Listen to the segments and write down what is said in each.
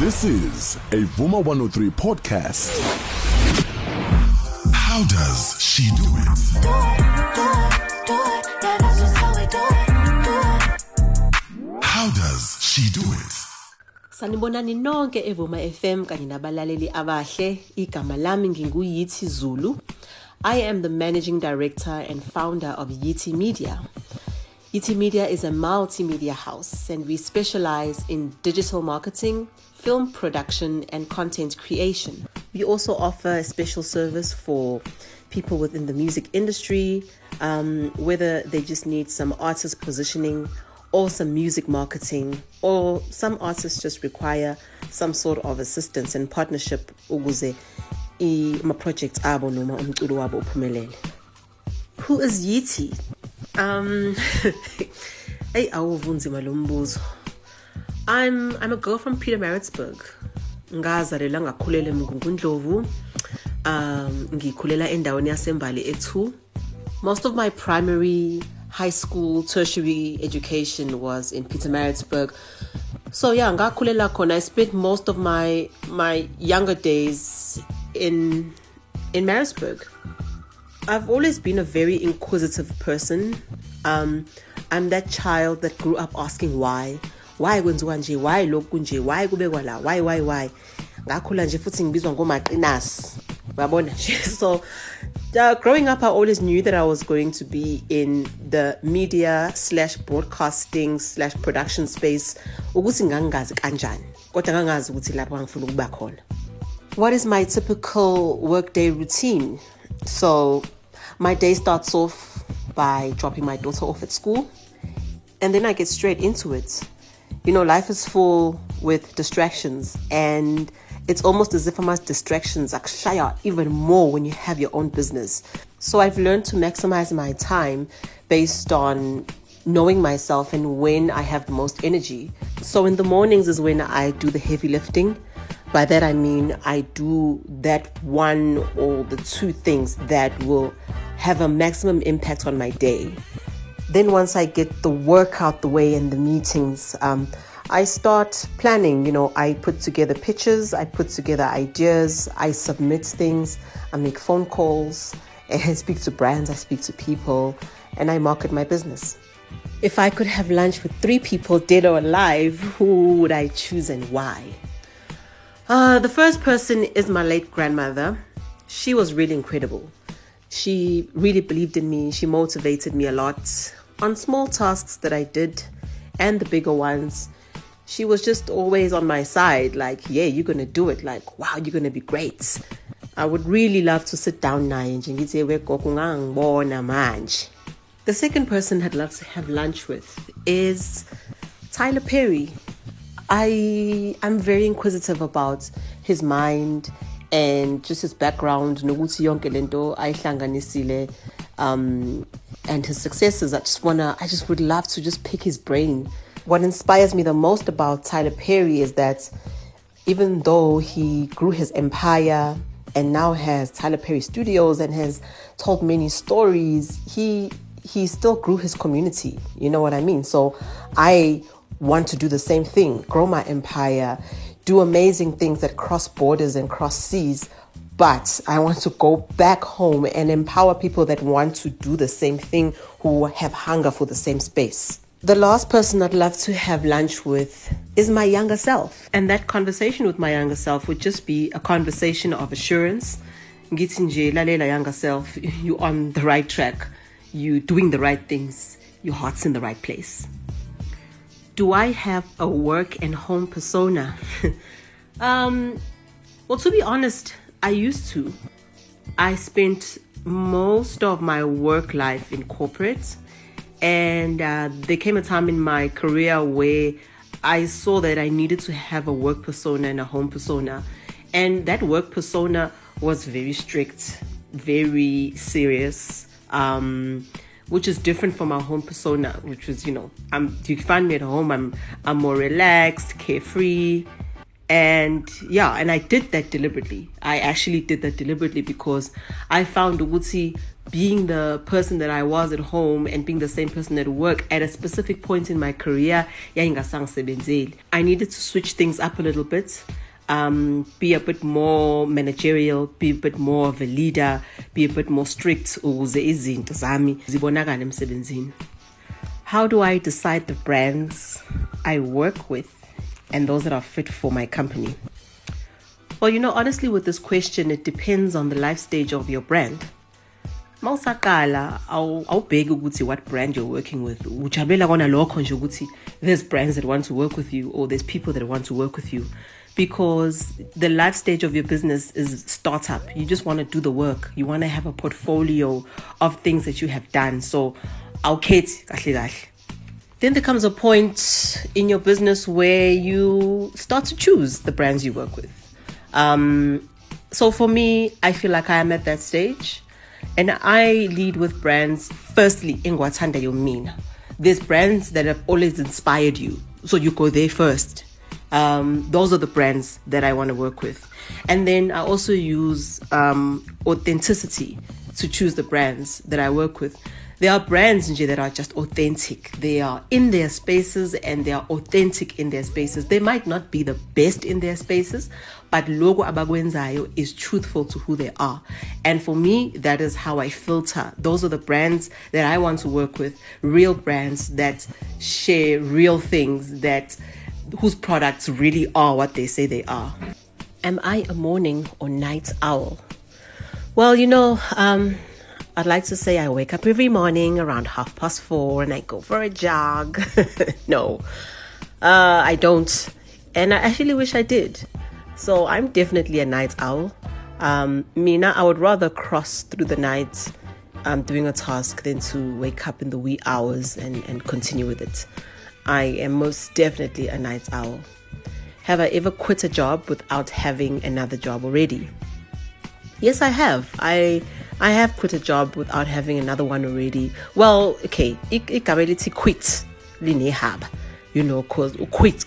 This is a Vuma 103 podcast. How does she do it? do it, do it, do it. Yeah, that's just how we do it, do it. How does she do it? Sanibonani nonke eVuma FM kanye nabalaleli abahle. Igama lami nginguyithi Zulu. I am the managing director and founder of Yiti Media. Yiti Media is a multimedia house and we specialize in digital marketing, film production, and content creation. We also offer a special service for people within the music industry, um, whether they just need some artist positioning or some music marketing, or some artists just require some sort of assistance and partnership. Who is Yiti? Um, hey, awuvunzima lo mbuzo. I'm I'm a girl from Pietermaritzburg. Ngazalela ngakhulela eMngungundlovu. Um, ngikhulela endaweni yasembali e2. Most of my primary, high school, tertiary education was in Pietermaritzburg. So yeah, ngakhulela khona. I spent most of my my younger days in in Maritzburg. I've always been a very inquisitive person. Um, I'm that child that grew up asking why. Why kwenziwa nje? Why lokhu nje? Why kubekwa la? Why why why? Ngakhula nje futhi ngibizwa ngomaqinasi. Uyabona. So uh, growing up I always knew that I was going to be in the media slash broadcasting slash production space ukuthi ngangazi kanjani. Kodwa ngangazi ukuthi lapho ngifuna. What is my typical workday routine? So, my day starts off by dropping my daughter off at school, and then I get straight into it. You know, life is full with distractions, and it's almost as if I must distractions akshaya even more when you have your own business. So, I've learned to maximize my time based on knowing myself and when I have the most energy. So, in the mornings is when I do the heavy lifting. By that I mean I do that one or the two things that will have a maximum impact on my day. Then once I get the work out the way and the meetings, um, I start planning. You know, I put together pictures, I put together ideas, I submit things, I make phone calls, I speak to brands, I speak to people, and I market my business. If I could have lunch with three people, dead or alive, who would I choose and why? Uh, the first person is my late grandmother. She was really incredible. She really believed in me. She motivated me a lot on small tasks that I did and the bigger ones. She was just always on my side, like, yeah, you're gonna do it. Like, wow, you're gonna be great. I would really love to sit down naye nje ngithi wegogo ungangibona manje. The second person I'd love to have lunch with is Tyler Perry. I I'm very inquisitive about his mind and just his background um and his successes I just wanna I just would love to just pick his brain. What inspires me the most about Tyler Perry is that even though he grew his empire and now has Tyler Perry Studios and has told many stories, he he still grew his community. You know what I mean? So I want to do the same thing, grow my empire, do amazing things that cross borders and cross seas. But I want to go back home and empower people that want to do the same thing, who have hunger for the same space. The last person I'd love to have lunch with is my younger self. And that conversation with my younger self would just be a conversation of assurance. Ngithi nje, lalela younger self, you're on the right track. You're doing the right things. Your heart's in the right place. Do I have a work and home persona? um, well, to be honest, I used to. I spent most of my work life in corporate, and uh, there came a time in my career where I saw that I needed to have a work persona and a home persona. And that work persona was very strict, very serious, um, which is different from my home persona, which was, you know, I'm, you find me at home, I'm, I'm more relaxed, carefree, and yeah and i did that deliberately. I actually did that deliberately because i found ukuthi being the person that i was at home and being the same person at work at a specific point in my career i needed to switch things up a little bit um, be a bit more managerial be a bit more of a leader be a bit more strict how do i decide the brands i work with and those that are fit for my company? Well, you know, honestly, with this question, it depends on the life stage of your brand. mawusaqala awubheki ukuthi what brand you're working with there's brands that want to work with you or there's people that want to work with you because the life stage of your business is startup you just want to do the work you want to have a portfolio of things that you have done so kahle then there comes a point in your business where you start to choose the brands you work with. Um, so for me, I feel like I am at that stage. And I lead with brands, firstly, in Watanda mean. There's brands that have always inspired you. So you go there first. Um, those are the brands that I want to work with. And then I also use um, authenticity to choose the brands that I work with there are brands in that are just authentic. They are in their spaces and they are authentic in their spaces. They might not be the best in their spaces, but logo abagwenzayo is truthful to who they are. And for me, that is how I filter. Those are the brands that I want to work with, real brands that share real things that whose products really are what they say they are. Am I a morning or night owl? Well, you know, um, I'd like to say I wake up every morning around half past four and I go for a jog. no, uh, I don't. And I actually wish I did. So I'm definitely a night owl. Um, Mina, I would rather cross through the night um, doing a task than to wake up in the wee hours and, and continue with it. I am most definitely a night owl. Have I ever quit a job without having another job already? Yes, I have. I I have quit a job without having another one already. Well, okay, igama elithi quit linehaba. You know, cause quit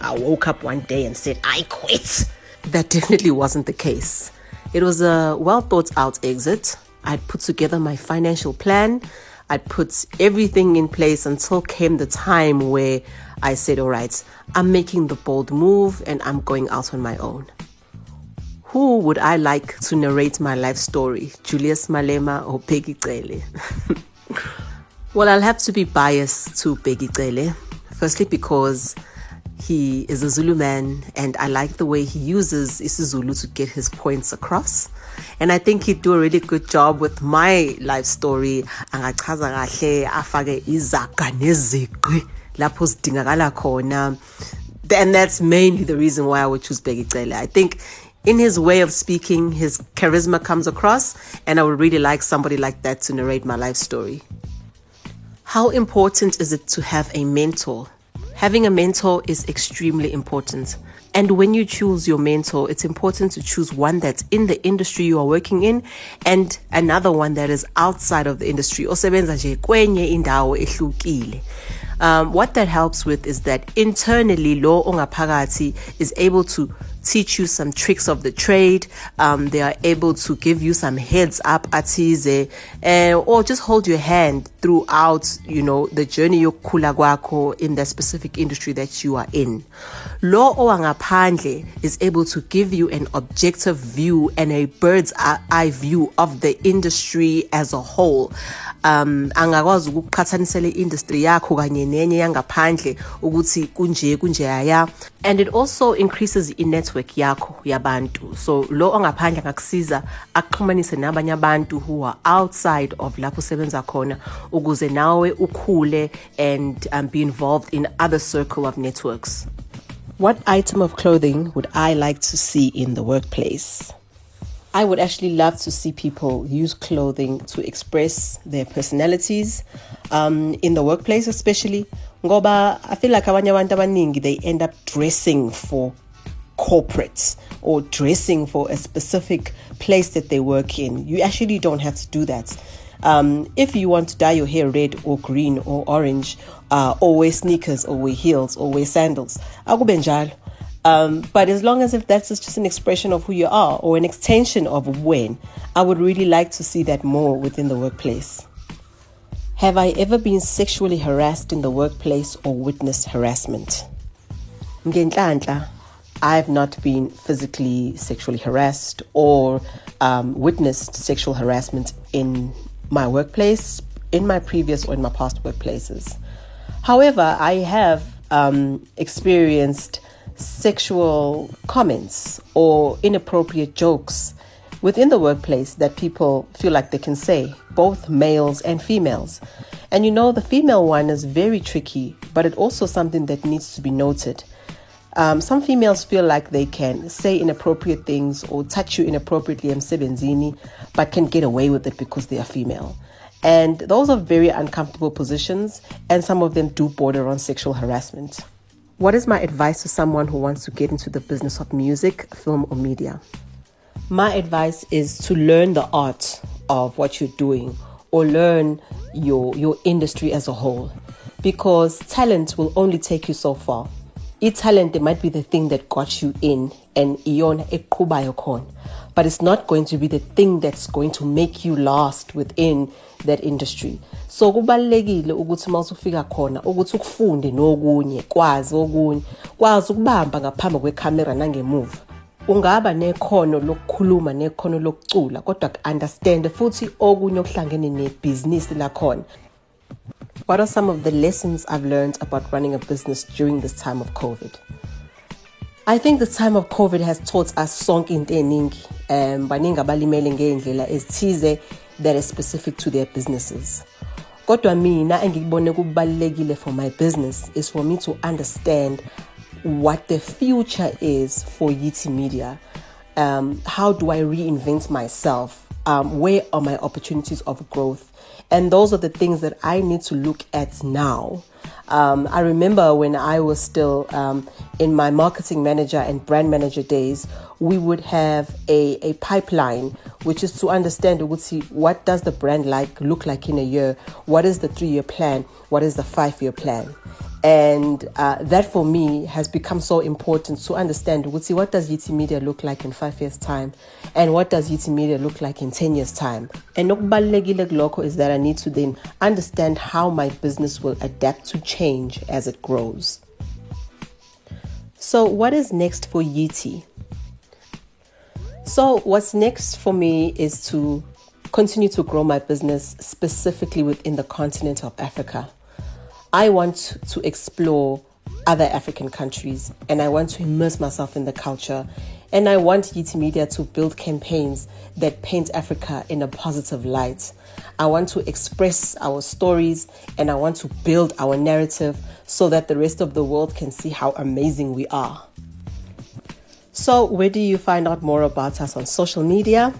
I woke up one day and said I quit. That definitely wasn't the case. It was a well thought out exit. I'd put together my financial plan. I'd put everything in place until came the time where I said, all right, I'm making the bold move and I'm going out on my own. Who would I like to narrate my life story, Julius Malema or Bheki Cele? well, I'll have to be biased to Bheki Cele. Firstly, because he is a Zulu man and I like the way he uses isiZulu to get his points across. And I think he'd do a really good job with my life story. And that's mainly the reason why I would choose Bheki Cele. I think in his way of speaking, his charisma comes across, and I would really like somebody like that to narrate my life story. How important is it to have a mentor? Having a mentor is extremely important. And when you choose your mentor, it's important to choose one that's in the industry you are working in and another one that is outside of the industry. Um, what that helps with is that internally, law ongapagati is able to teach you some tricks of the trade. Um, they are able to give you some heads up atize, uh, or just hold your hand throughout, you know, the journey yokukhula kwakho in the specific industry that you are in. Law owangaphandle is able to give you an objective view and a bird's eye view of the industry as a whole. um angakwazi ukuqhathanisela i-industry yakho kanye nenye yangaphandle ukuthi kunje kunje kunjeyaya and it also increases i-network yakho yabantu so lo ongaphandle angakusiza akuxhumanise nabanye abantu who are outside of lapho usebenza khona ukuze nawe ukhule and um, be involved in other circle of networks what item of clothing would i like to see in the workplace I would actually love to see people use clothing to express their personalities um, in the workplace, especially. Ngoba, I feel like abanye abantu abaningi they end up dressing for corporates or dressing for a specific place that they work in. You actually don't have to do that. Um, if you want to dye your hair red or green or orange, uh, or wear sneakers or wear heels or wear sandals, Um, but as long as if that's just an expression of who you are or an extension of when, I would really like to see that more within the workplace. Have I ever been sexually harassed in the workplace or witnessed harassment? I've not been physically sexually harassed or um, witnessed sexual harassment in my workplace, in my previous or in my past workplaces. However, I have um, experienced sexual comments or inappropriate jokes within the workplace that people feel like they can say, both males and females. And you know, the female one is very tricky, but it's also something that needs to be noted. Um, some females feel like they can say inappropriate things or touch you inappropriately emsebenzini, but can get away with it because they are female. And those are very uncomfortable positions, and some of them do border on sexual harassment. What is my advice to someone who wants to get into the business of music, film, or media? My advice is to learn the art of what you're doing or learn your, your industry as a whole because talent will only take you so far. I-talent it might be the thing that got you in and iyon eqhubayo khona but it's not going to be the thing that's going to make you last within that industry. So kubalekile ukuthi mawusufika khona ukuthi ukufunde nokunye kwazi okunye kwazi ukubamba ngaphambi kwecamera nangemuva. Ungaba nekhono lokukhuluma nekhono lokucula kodwa understand futhi okunye okuhlangene nebhizinisi lakhona. What are some of the lessons I've learned about running a business during this time of COVID? I think the time of COVID has taught us sonke into eningi um baningi abalimele ngey'ndlela ezithize that is specific to their businesses kodwa mina engikubone kubalulekile for my business is for me to understand what the future is for Yiti Media. Um, how do I reinvent myself? Um, where are my opportunities of growth? And those are the things that I need to look at now. Um, I remember when I was still um, in my marketing manager and brand manager days, we would have a, a pipeline, which is to understand would see what does the brand like look like in a year, what is the three year plan, what is the five year plan. And uh, that for me has become so important to understand. Would see what does Yiti Media look like in five years' time, and what does Yiti Media look like in ten years' time. And okubalulekile kulokho is that I need to then understand how my business will adapt to change as it grows. So, what is next for Yiti? So, what's next for me is to continue to grow my business specifically within the continent of Africa. I want to explore other African countries and I want to immerse myself in the culture. And I want Yiti Media to build campaigns that paint Africa in a positive light. I want to express our stories and I want to build our narrative so that the rest of the world can see how amazing we are. So, where do you find out more about us on social media?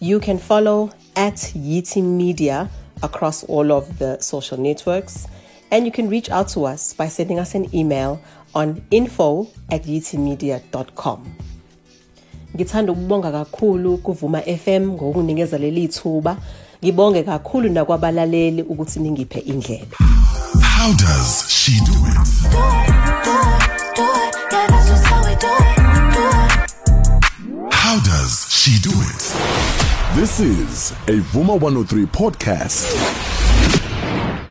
You can follow at Yiti Media across all of the social networks. And you can reach out to us by sending us an email on info at yitimedia.com. Ngithanda ukubonga kakhulu kuvuma FM ngokunikeza leli thuba. Ngibonge kakhulu nakwabalaleli ukuthi ningiphe indlela. How does she do it? Do it, do it, do it. Yeah, that's just how we do it. Do it. How does she do it? This is a Vuma 103 podcast.